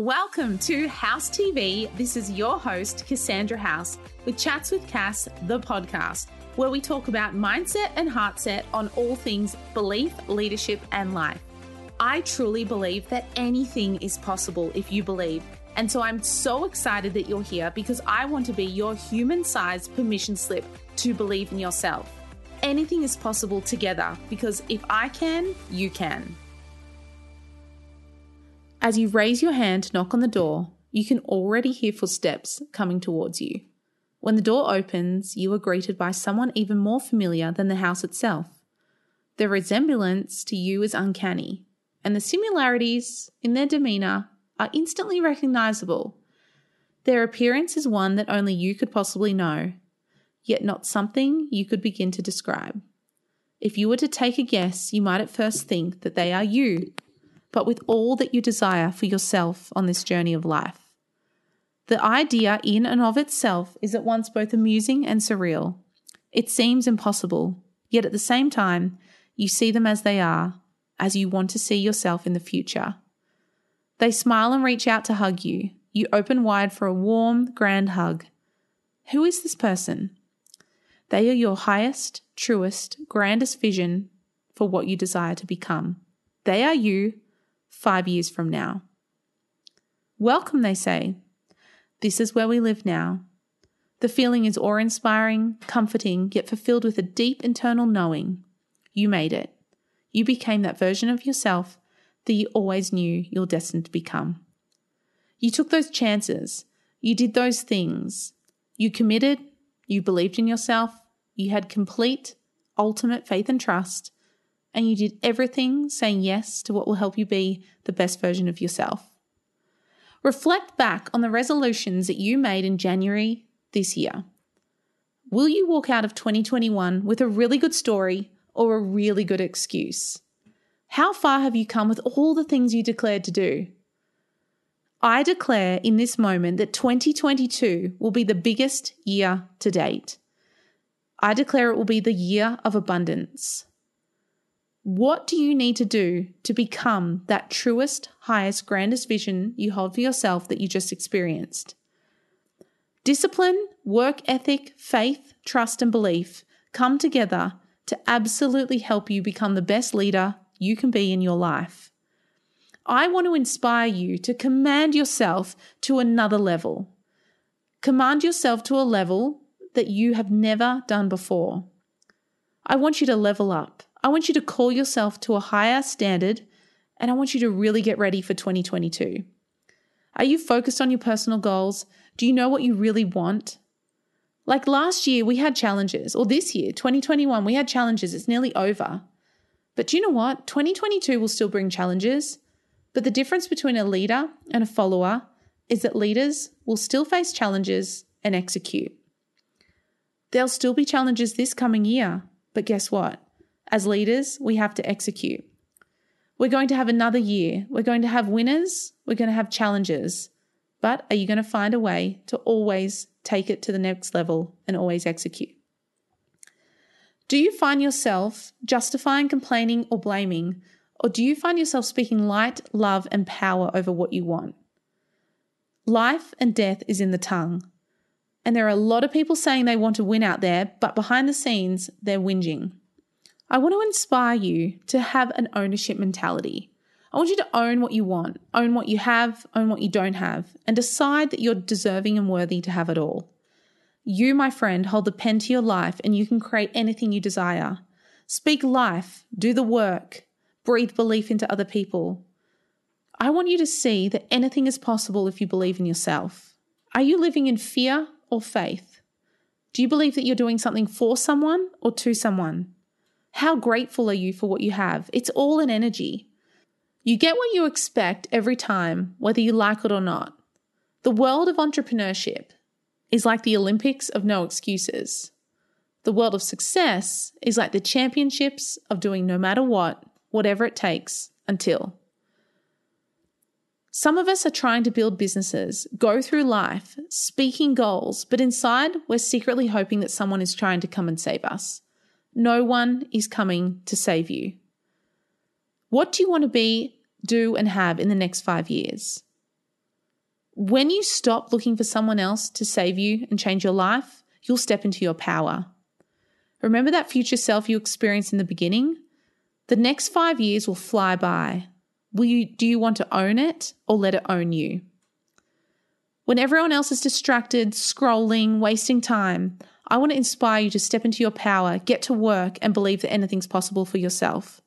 Welcome to House TV. This is your host, Cassandra House, with Chats with Cass, the podcast, where we talk about mindset and heartset on all things belief, leadership, and life. I truly believe that anything is possible if you believe. And so I'm so excited that you're here because I want to be your human sized permission slip to believe in yourself. Anything is possible together because if I can, you can. As you raise your hand to knock on the door, you can already hear footsteps coming towards you. When the door opens, you are greeted by someone even more familiar than the house itself. Their resemblance to you is uncanny, and the similarities in their demeanour are instantly recognizable. Their appearance is one that only you could possibly know, yet not something you could begin to describe. If you were to take a guess, you might at first think that they are you, but with all that you desire for yourself on this journey of life. The idea, in and of itself, is at once both amusing and surreal. It seems impossible, yet at the same time, you see them as they are, as you want to see yourself in the future. They smile and reach out to hug you. You open wide for a warm, grand hug. Who is this person? They are your highest, truest, grandest vision for what you desire to become. They are you five years from now. Welcome, they say. This is where we live now. The feeling is awe inspiring, comforting, yet fulfilled with a deep internal knowing. You made it. You became that version of yourself that you always knew you're destined to become. You took those chances. You did those things. You committed. You believed in yourself. You had complete, ultimate faith and trust and you did everything saying yes to what will help you be the best version of yourself. Reflect back on the resolutions that you made in January this year. Will you walk out of 2021 with a really good story or a really good excuse? How far have you come with all the things you declared to do? I declare in this moment that 2022 will be the biggest year to date. I declare it will be the year of abundance. What do you need to do to become that truest, highest, grandest vision you hold for yourself that you just experienced? Discipline, work ethic, faith, trust, and belief come together to absolutely help you become the best leader you can be in your life. I want to inspire you to command yourself to another level. Command yourself to a level that you have never done before. I want you to level up. I want you to call yourself to a higher standard and I want you to really get ready for 2022. Are you focused on your personal goals? Do you know what you really want? Like last year, we had challenges, or this year, 2021, we had challenges. It's nearly over. But do you know what? 2022 will still bring challenges. But the difference between a leader and a follower is that leaders will still face challenges and execute. There'll still be challenges this coming year. But guess what? As leaders, we have to execute. We're going to have another year. We're going to have winners. We're going to have challenges. But are you going to find a way to always take it to the next level and always execute? Do you find yourself justifying, complaining, or blaming? Or do you find yourself speaking light, love, and power over what you want? Life and death is in the tongue. And there are a lot of people saying they want to win out there, but behind the scenes, they're whinging. I want to inspire you to have an ownership mentality. I want you to own what you want, own what you have, own what you don't have, and decide that you're deserving and worthy to have it all. You, my friend, hold the pen to your life and you can create anything you desire. Speak life, do the work, breathe belief into other people. I want you to see that anything is possible if you believe in yourself. Are you living in fear or faith? Do you believe that you're doing something for someone or to someone? How grateful are you for what you have? It's all an energy. You get what you expect every time, whether you like it or not. The world of entrepreneurship is like the Olympics of no excuses. The world of success is like the championships of doing no matter what, whatever it takes, until. Some of us are trying to build businesses, go through life, speaking goals, but inside we're secretly hoping that someone is trying to come and save us. No one is coming to save you. What do you want to be, do, and have in the next five years? When you stop looking for someone else to save you and change your life, you'll step into your power. Remember that future self you experienced in the beginning? The next five years will fly by. Will you, do you want to own it or let it own you? When everyone else is distracted, scrolling, wasting time, I want to inspire you to step into your power, get to work, and believe that anything's possible for yourself.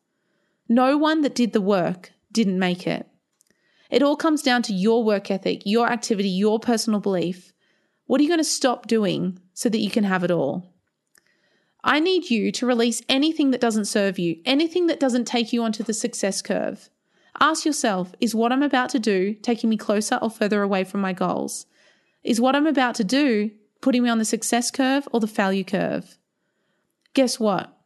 No one that did the work didn't make it. It all comes down to your work ethic, your activity, your personal belief. What are you going to stop doing so that you can have it all? I need you to release anything that doesn't serve you, anything that doesn't take you onto the success curve. Ask yourself is what I'm about to do taking me closer or further away from my goals? Is what I'm about to do putting me on the success curve or the failure curve? Guess what?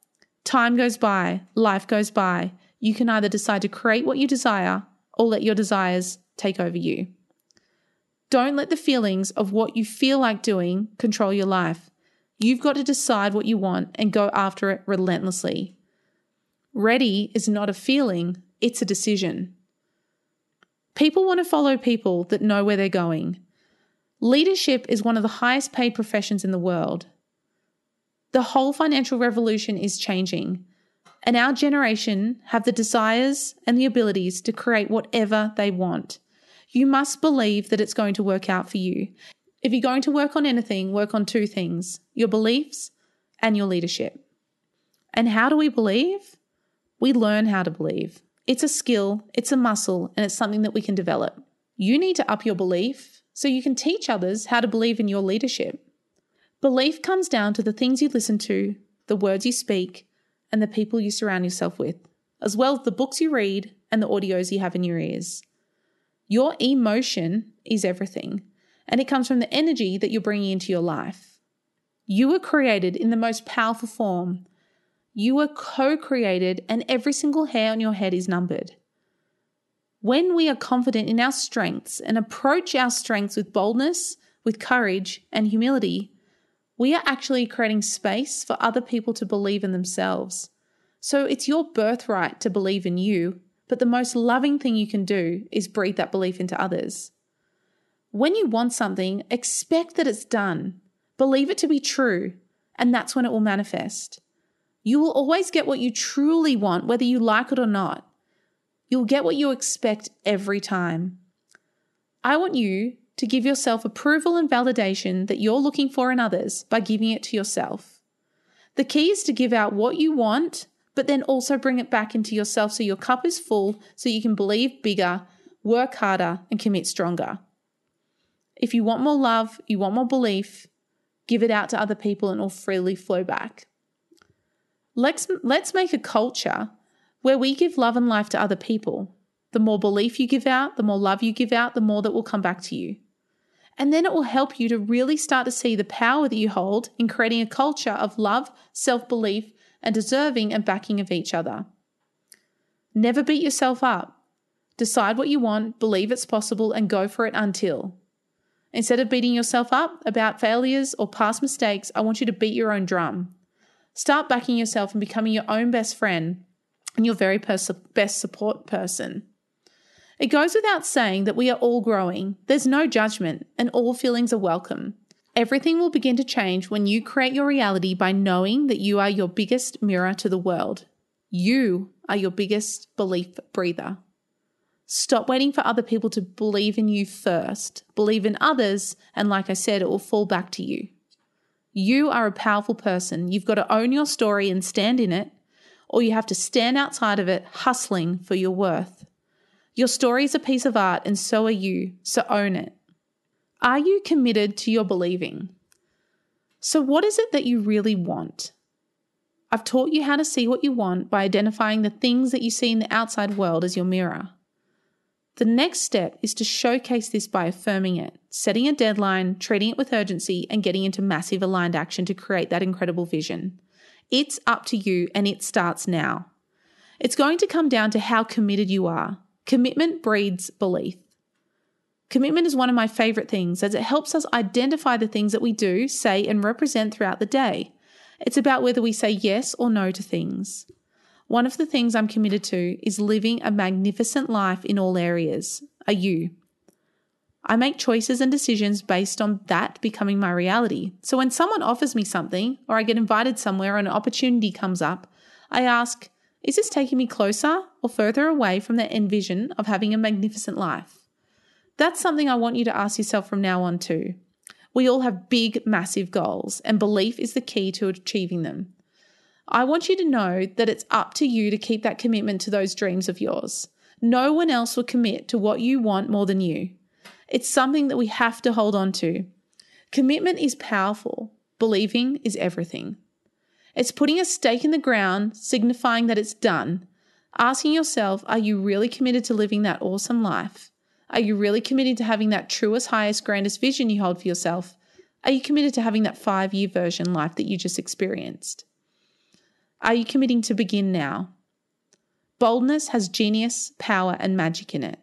Time goes by, life goes by. You can either decide to create what you desire or let your desires take over you. Don't let the feelings of what you feel like doing control your life. You've got to decide what you want and go after it relentlessly. Ready is not a feeling, it's a decision. People want to follow people that know where they're going. Leadership is one of the highest paid professions in the world. The whole financial revolution is changing, and our generation have the desires and the abilities to create whatever they want. You must believe that it's going to work out for you. If you're going to work on anything, work on two things your beliefs and your leadership. And how do we believe? We learn how to believe. It's a skill, it's a muscle, and it's something that we can develop. You need to up your belief so you can teach others how to believe in your leadership. Belief comes down to the things you listen to, the words you speak, and the people you surround yourself with, as well as the books you read and the audios you have in your ears. Your emotion is everything, and it comes from the energy that you're bringing into your life. You were created in the most powerful form you were co created, and every single hair on your head is numbered. When we are confident in our strengths and approach our strengths with boldness, with courage, and humility, we are actually creating space for other people to believe in themselves. So it's your birthright to believe in you, but the most loving thing you can do is breathe that belief into others. When you want something, expect that it's done. Believe it to be true, and that's when it will manifest. You will always get what you truly want, whether you like it or not. You'll get what you expect every time. I want you to give yourself approval and validation that you're looking for in others by giving it to yourself. The key is to give out what you want, but then also bring it back into yourself so your cup is full so you can believe bigger, work harder, and commit stronger. If you want more love, you want more belief, give it out to other people and it will freely flow back. Let's, let's make a culture where we give love and life to other people. The more belief you give out, the more love you give out, the more that will come back to you. And then it will help you to really start to see the power that you hold in creating a culture of love, self belief, and deserving and backing of each other. Never beat yourself up. Decide what you want, believe it's possible, and go for it until. Instead of beating yourself up about failures or past mistakes, I want you to beat your own drum. Start backing yourself and becoming your own best friend and your very pers- best support person. It goes without saying that we are all growing. There's no judgment, and all feelings are welcome. Everything will begin to change when you create your reality by knowing that you are your biggest mirror to the world. You are your biggest belief breather. Stop waiting for other people to believe in you first. Believe in others, and like I said, it will fall back to you. You are a powerful person. You've got to own your story and stand in it, or you have to stand outside of it hustling for your worth. Your story is a piece of art, and so are you, so own it. Are you committed to your believing? So, what is it that you really want? I've taught you how to see what you want by identifying the things that you see in the outside world as your mirror. The next step is to showcase this by affirming it, setting a deadline, treating it with urgency, and getting into massive aligned action to create that incredible vision. It's up to you and it starts now. It's going to come down to how committed you are. Commitment breeds belief. Commitment is one of my favorite things as it helps us identify the things that we do, say, and represent throughout the day. It's about whether we say yes or no to things. One of the things I'm committed to is living a magnificent life in all areas. Are you? I make choices and decisions based on that becoming my reality. So when someone offers me something, or I get invited somewhere or an opportunity comes up, I ask, is this taking me closer or further away from the end vision of having a magnificent life? That's something I want you to ask yourself from now on, too. We all have big, massive goals, and belief is the key to achieving them. I want you to know that it's up to you to keep that commitment to those dreams of yours. No one else will commit to what you want more than you. It's something that we have to hold on to. Commitment is powerful, believing is everything. It's putting a stake in the ground, signifying that it's done. Asking yourself, are you really committed to living that awesome life? Are you really committed to having that truest, highest, grandest vision you hold for yourself? Are you committed to having that five year version life that you just experienced? Are you committing to begin now? Boldness has genius, power, and magic in it.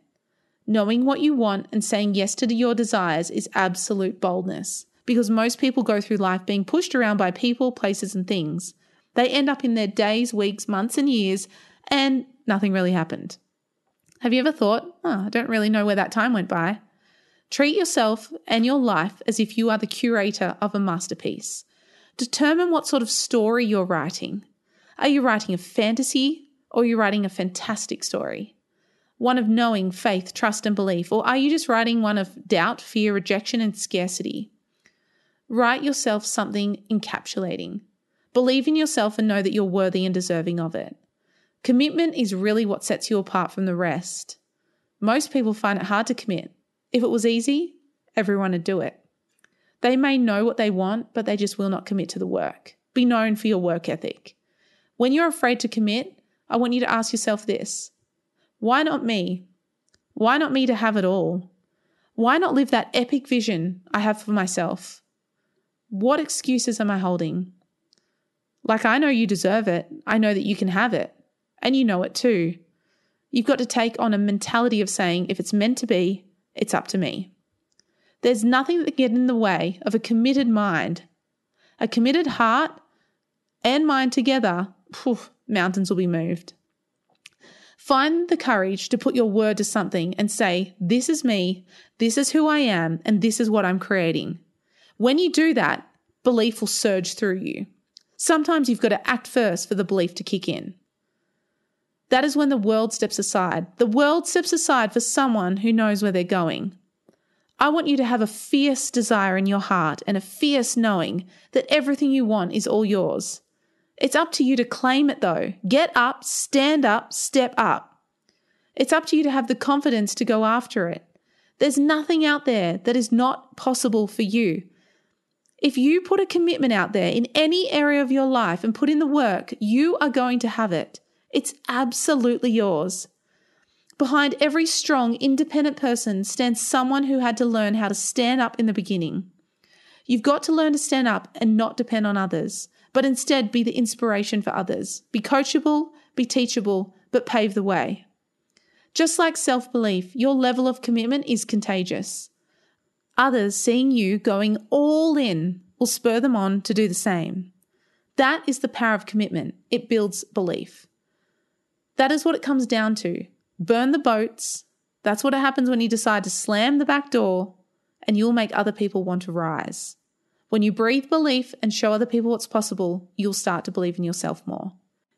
Knowing what you want and saying yes to your desires is absolute boldness because most people go through life being pushed around by people, places, and things. They end up in their days, weeks, months, and years, and nothing really happened. Have you ever thought, oh, I don't really know where that time went by? Treat yourself and your life as if you are the curator of a masterpiece. Determine what sort of story you're writing. Are you writing a fantasy or are you writing a fantastic story? One of knowing, faith, trust, and belief? Or are you just writing one of doubt, fear, rejection, and scarcity? Write yourself something encapsulating. Believe in yourself and know that you're worthy and deserving of it. Commitment is really what sets you apart from the rest. Most people find it hard to commit. If it was easy, everyone would do it. They may know what they want, but they just will not commit to the work. Be known for your work ethic. When you're afraid to commit, I want you to ask yourself this why not me? Why not me to have it all? Why not live that epic vision I have for myself? What excuses am I holding? Like, I know you deserve it. I know that you can have it. And you know it too. You've got to take on a mentality of saying, if it's meant to be, it's up to me. There's nothing that can get in the way of a committed mind. A committed heart and mind together, poof, mountains will be moved. Find the courage to put your word to something and say, This is me, this is who I am, and this is what I'm creating. When you do that, belief will surge through you. Sometimes you've got to act first for the belief to kick in. That is when the world steps aside. The world steps aside for someone who knows where they're going. I want you to have a fierce desire in your heart and a fierce knowing that everything you want is all yours. It's up to you to claim it though. Get up, stand up, step up. It's up to you to have the confidence to go after it. There's nothing out there that is not possible for you. If you put a commitment out there in any area of your life and put in the work, you are going to have it. It's absolutely yours. Behind every strong, independent person stands someone who had to learn how to stand up in the beginning. You've got to learn to stand up and not depend on others but instead be the inspiration for others. Be coachable, be teachable, but pave the way. Just like self belief, your level of commitment is contagious. Others seeing you going all in will spur them on to do the same. That is the power of commitment. It builds belief. That is what it comes down to. Burn the boats. That's what happens when you decide to slam the back door, and you'll make other people want to rise. When you breathe belief and show other people what's possible, you'll start to believe in yourself more.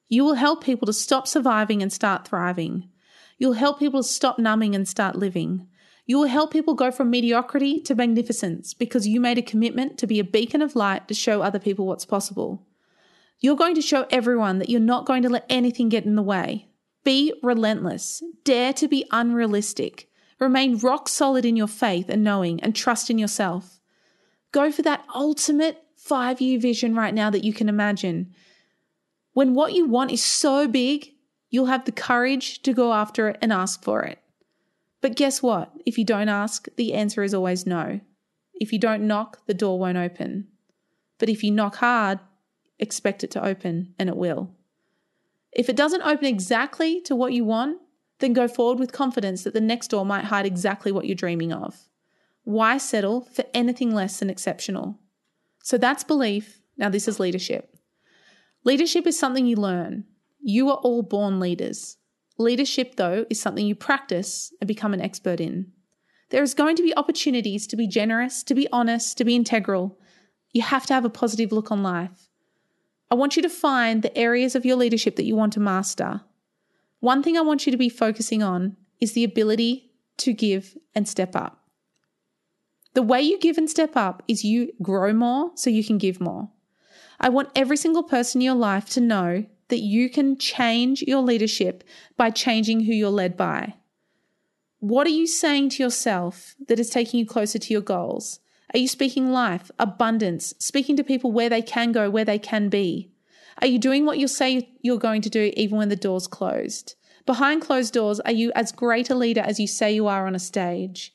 You will help people to stop surviving and start thriving. You'll help people to stop numbing and start living. You will help people go from mediocrity to magnificence because you made a commitment to be a beacon of light to show other people what's possible. You're going to show everyone that you're not going to let anything get in the way. Be relentless. Dare to be unrealistic. Remain rock solid in your faith and knowing and trust in yourself. Go for that ultimate five year vision right now that you can imagine. When what you want is so big, you'll have the courage to go after it and ask for it. But guess what? If you don't ask, the answer is always no. If you don't knock, the door won't open. But if you knock hard, expect it to open, and it will. If it doesn't open exactly to what you want, then go forward with confidence that the next door might hide exactly what you're dreaming of. Why settle for anything less than exceptional? So that's belief. Now, this is leadership. Leadership is something you learn. You are all born leaders. Leadership, though, is something you practice and become an expert in. There is going to be opportunities to be generous, to be honest, to be integral. You have to have a positive look on life. I want you to find the areas of your leadership that you want to master. One thing I want you to be focusing on is the ability to give and step up. The way you give and step up is you grow more so you can give more. I want every single person in your life to know that you can change your leadership by changing who you're led by. What are you saying to yourself that is taking you closer to your goals? Are you speaking life, abundance, speaking to people where they can go, where they can be? Are you doing what you say you're going to do even when the door's closed? Behind closed doors, are you as great a leader as you say you are on a stage?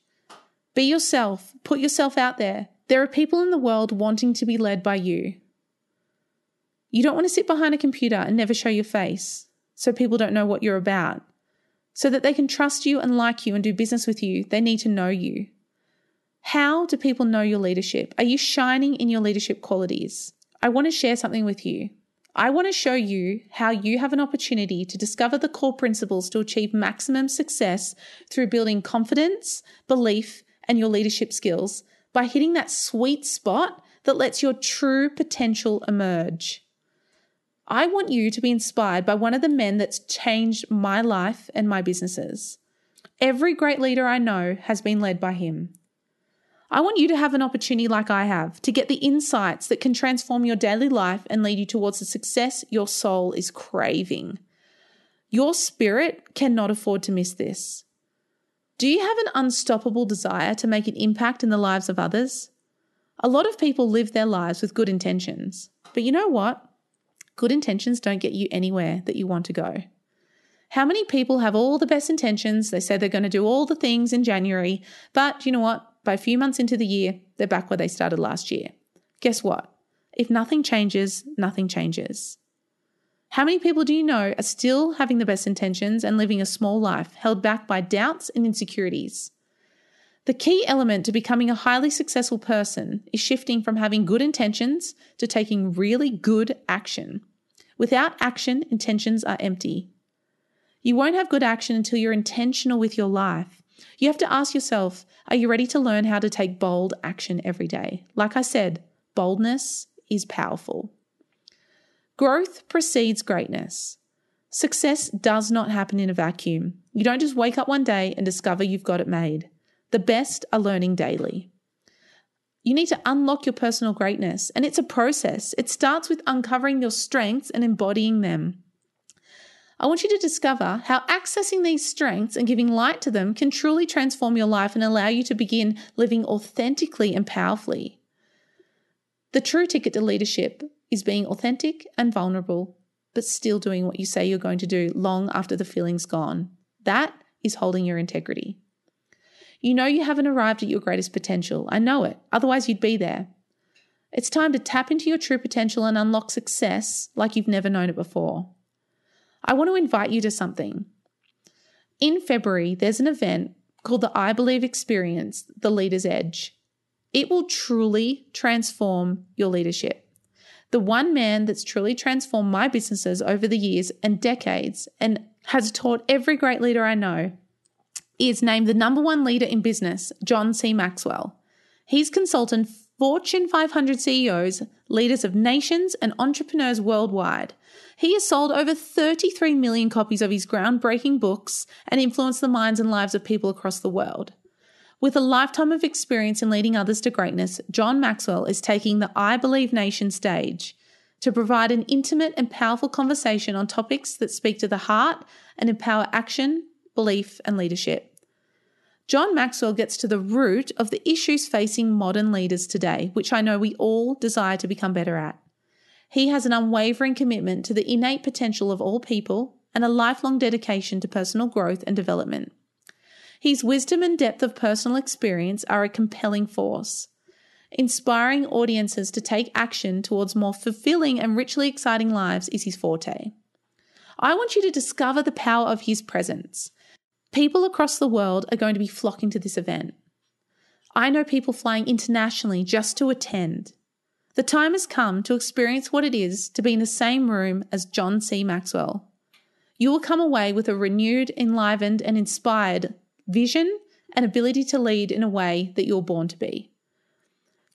Be yourself, put yourself out there. There are people in the world wanting to be led by you. You don't want to sit behind a computer and never show your face so people don't know what you're about. So that they can trust you and like you and do business with you, they need to know you. How do people know your leadership? Are you shining in your leadership qualities? I want to share something with you. I want to show you how you have an opportunity to discover the core principles to achieve maximum success through building confidence, belief, and your leadership skills by hitting that sweet spot that lets your true potential emerge. I want you to be inspired by one of the men that's changed my life and my businesses. Every great leader I know has been led by him. I want you to have an opportunity like I have to get the insights that can transform your daily life and lead you towards the success your soul is craving. Your spirit cannot afford to miss this. Do you have an unstoppable desire to make an impact in the lives of others? A lot of people live their lives with good intentions, but you know what? Good intentions don't get you anywhere that you want to go. How many people have all the best intentions? They say they're going to do all the things in January, but you know what? by a few months into the year, they're back where they started last year. Guess what? If nothing changes, nothing changes. How many people do you know are still having the best intentions and living a small life held back by doubts and insecurities? The key element to becoming a highly successful person is shifting from having good intentions to taking really good action. Without action, intentions are empty. You won't have good action until you're intentional with your life. You have to ask yourself are you ready to learn how to take bold action every day? Like I said, boldness is powerful. Growth precedes greatness. Success does not happen in a vacuum. You don't just wake up one day and discover you've got it made. The best are learning daily. You need to unlock your personal greatness, and it's a process. It starts with uncovering your strengths and embodying them. I want you to discover how accessing these strengths and giving light to them can truly transform your life and allow you to begin living authentically and powerfully. The true ticket to leadership is being authentic and vulnerable, but still doing what you say you're going to do long after the feeling's gone. That is holding your integrity. You know you haven't arrived at your greatest potential. I know it, otherwise, you'd be there. It's time to tap into your true potential and unlock success like you've never known it before. I want to invite you to something. In February, there's an event called the I Believe Experience, The Leader's Edge. It will truly transform your leadership. The one man that's truly transformed my businesses over the years and decades and has taught every great leader I know is named the number one leader in business, John C. Maxwell. He's consulted Fortune 500 CEOs, leaders of nations, and entrepreneurs worldwide. He has sold over 33 million copies of his groundbreaking books and influenced the minds and lives of people across the world. With a lifetime of experience in leading others to greatness, John Maxwell is taking the I Believe Nation stage to provide an intimate and powerful conversation on topics that speak to the heart and empower action, belief, and leadership. John Maxwell gets to the root of the issues facing modern leaders today, which I know we all desire to become better at. He has an unwavering commitment to the innate potential of all people and a lifelong dedication to personal growth and development. His wisdom and depth of personal experience are a compelling force, inspiring audiences to take action towards more fulfilling and richly exciting lives is his forte. I want you to discover the power of his presence. People across the world are going to be flocking to this event. I know people flying internationally just to attend. The time has come to experience what it is to be in the same room as John C. Maxwell. You will come away with a renewed, enlivened, and inspired vision and ability to lead in a way that you're born to be.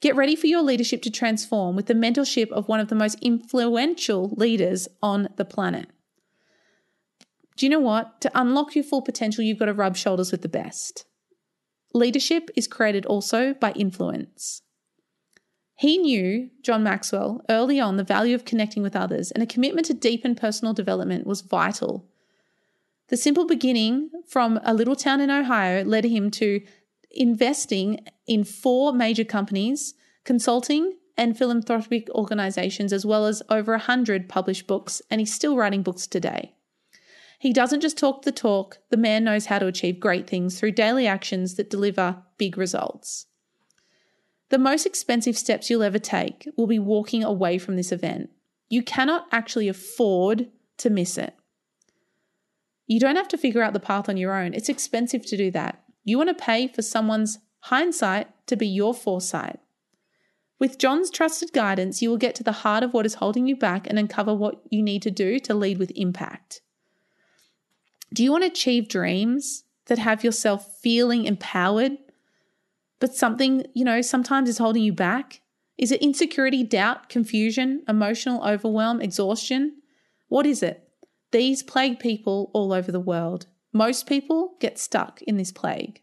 Get ready for your leadership to transform with the mentorship of one of the most influential leaders on the planet. Do you know what? To unlock your full potential, you've got to rub shoulders with the best. Leadership is created also by influence. He knew, John Maxwell, early on the value of connecting with others, and a commitment to deepen personal development was vital. The simple beginning from a little town in Ohio led him to investing in four major companies, consulting, and philanthropic organizations, as well as over 100 published books, and he's still writing books today. He doesn't just talk the talk, the man knows how to achieve great things through daily actions that deliver big results. The most expensive steps you'll ever take will be walking away from this event. You cannot actually afford to miss it. You don't have to figure out the path on your own. It's expensive to do that. You want to pay for someone's hindsight to be your foresight. With John's trusted guidance, you will get to the heart of what is holding you back and uncover what you need to do to lead with impact. Do you want to achieve dreams that have yourself feeling empowered, but something, you know, sometimes is holding you back? Is it insecurity, doubt, confusion, emotional overwhelm, exhaustion? What is it? These plague people all over the world. Most people get stuck in this plague.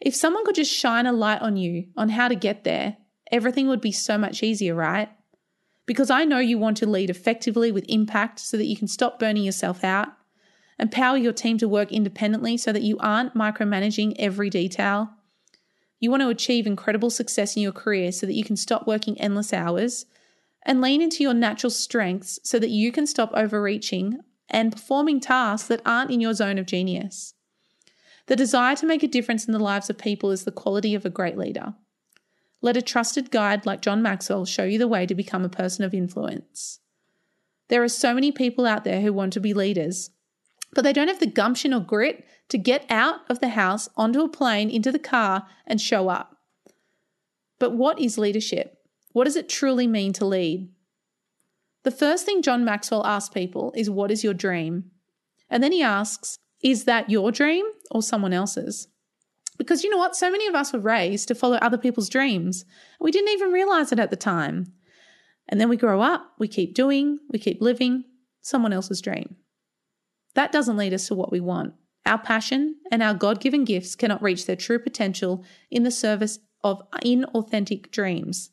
If someone could just shine a light on you on how to get there, everything would be so much easier, right? Because I know you want to lead effectively with impact so that you can stop burning yourself out, empower your team to work independently so that you aren't micromanaging every detail. You want to achieve incredible success in your career so that you can stop working endless hours and lean into your natural strengths so that you can stop overreaching and performing tasks that aren't in your zone of genius. The desire to make a difference in the lives of people is the quality of a great leader. Let a trusted guide like John Maxwell show you the way to become a person of influence. There are so many people out there who want to be leaders, but they don't have the gumption or grit to get out of the house, onto a plane, into the car, and show up. But what is leadership? What does it truly mean to lead? The first thing John Maxwell asks people is, What is your dream? And then he asks, Is that your dream or someone else's? Because you know what? So many of us were raised to follow other people's dreams. We didn't even realize it at the time. And then we grow up, we keep doing, we keep living someone else's dream. That doesn't lead us to what we want. Our passion and our God given gifts cannot reach their true potential in the service of inauthentic dreams.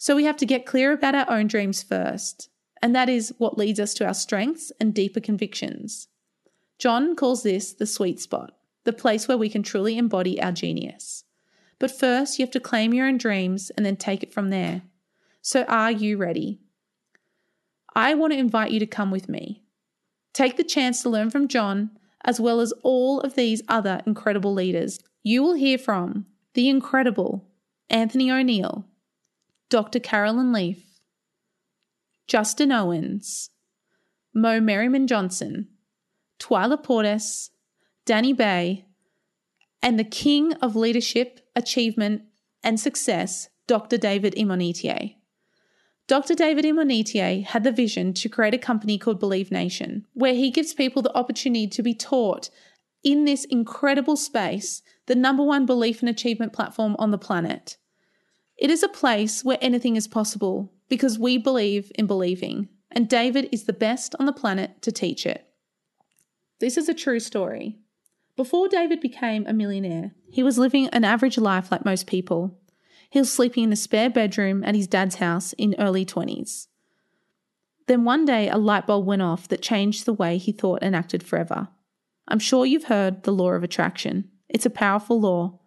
So we have to get clear about our own dreams first, and that is what leads us to our strengths and deeper convictions. John calls this the sweet spot, the place where we can truly embody our genius. But first, you have to claim your own dreams and then take it from there. So, are you ready? I want to invite you to come with me. Take the chance to learn from John, as well as all of these other incredible leaders. You will hear from the incredible Anthony ONeal, Dr. Caroline Leaf, Justin Owens, Mo Merriman Johnson, Twyla Portis, Danny Bay, and the king of leadership, achievement, and success, Dr. David Imonitie. Dr. David Imonitie had the vision to create a company called Believe Nation, where he gives people the opportunity to be taught in this incredible space, the number one belief and achievement platform on the planet. It is a place where anything is possible because we believe in believing, and David is the best on the planet to teach it. This is a true story. Before David became a millionaire, he was living an average life like most people. He was sleeping in a spare bedroom at his dad's house in early 20s. Then one day a light bulb went off that changed the way he thought and acted forever. I'm sure you've heard the law of attraction. It's a powerful law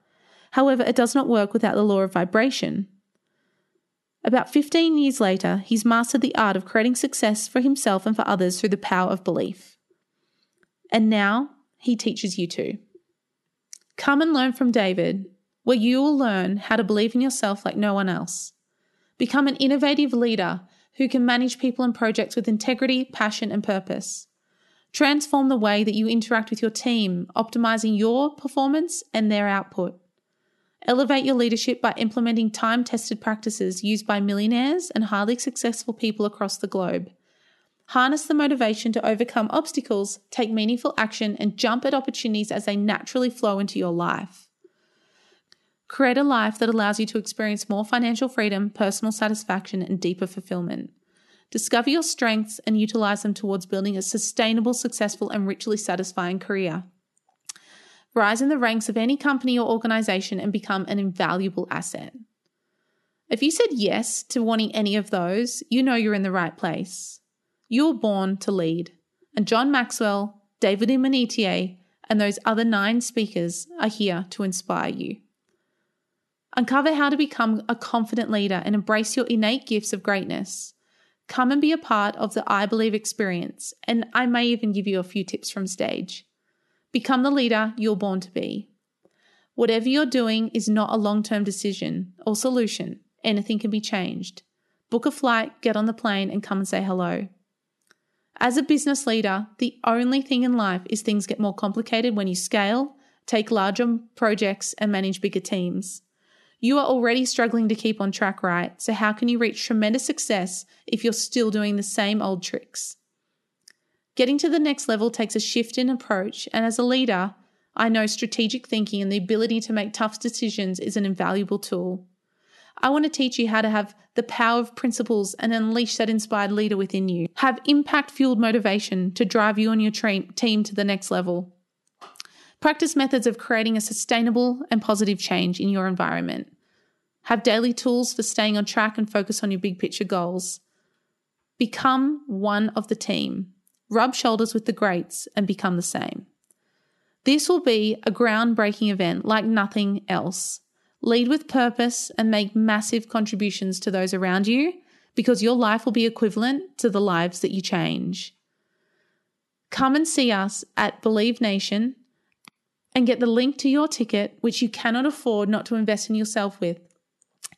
However, it does not work without the law of vibration. About 15 years later, he's mastered the art of creating success for himself and for others through the power of belief. And now he teaches you too. Come and learn from David, where you will learn how to believe in yourself like no one else. Become an innovative leader who can manage people and projects with integrity, passion, and purpose. Transform the way that you interact with your team, optimizing your performance and their output. Elevate your leadership by implementing time tested practices used by millionaires and highly successful people across the globe. Harness the motivation to overcome obstacles, take meaningful action, and jump at opportunities as they naturally flow into your life. Create a life that allows you to experience more financial freedom, personal satisfaction, and deeper fulfillment. Discover your strengths and utilize them towards building a sustainable, successful, and richly satisfying career. Rise in the ranks of any company or organization and become an invaluable asset. If you said yes to wanting any of those, you know you're in the right place. You're born to lead. And John Maxwell, David Imonitie, and those other nine speakers are here to inspire you. Uncover how to become a confident leader and embrace your innate gifts of greatness. Come and be a part of the I Believe experience, and I may even give you a few tips from stage. Become the leader you're born to be. Whatever you're doing is not a long term decision or solution. Anything can be changed. Book a flight, get on the plane, and come and say hello. As a business leader, the only thing in life is things get more complicated when you scale, take larger projects, and manage bigger teams. You are already struggling to keep on track, right? So, how can you reach tremendous success if you're still doing the same old tricks? Getting to the next level takes a shift in approach, and as a leader, I know strategic thinking and the ability to make tough decisions is an invaluable tool. I want to teach you how to have the power of principles and unleash that inspired leader within you. Have impact fueled motivation to drive you and your team to the next level. Practice methods of creating a sustainable and positive change in your environment. Have daily tools for staying on track and focus on your big picture goals. Become one of the team. Rub shoulders with the greats and become the same. This will be a groundbreaking event like nothing else. Lead with purpose and make massive contributions to those around you because your life will be equivalent to the lives that you change. Come and see us at Believe Nation and get the link to your ticket, which you cannot afford not to invest in yourself with,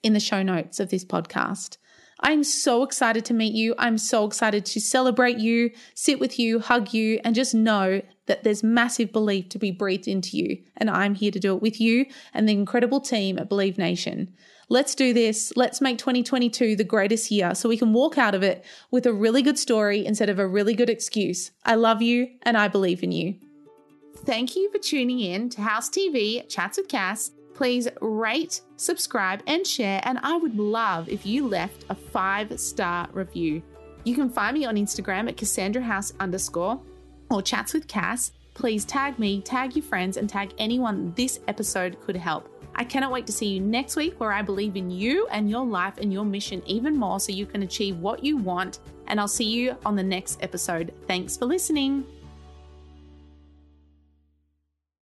in the show notes of this podcast. I'm so excited to meet you. I'm so excited to celebrate you, sit with you, hug you, and just know that there's massive belief to be breathed into you. And I'm here to do it with you and the incredible team at Believe Nation. Let's do this. Let's make 2022 the greatest year so we can walk out of it with a really good story instead of a really good excuse. I love you and I believe in you. Thank you for tuning in to House TV Chats with Cass. Please rate, subscribe, and share. And I would love if you left a five star review. You can find me on Instagram at Cassandra House underscore or Chats with Cass. Please tag me, tag your friends, and tag anyone this episode could help. I cannot wait to see you next week where I believe in you and your life and your mission even more so you can achieve what you want. And I'll see you on the next episode. Thanks for listening.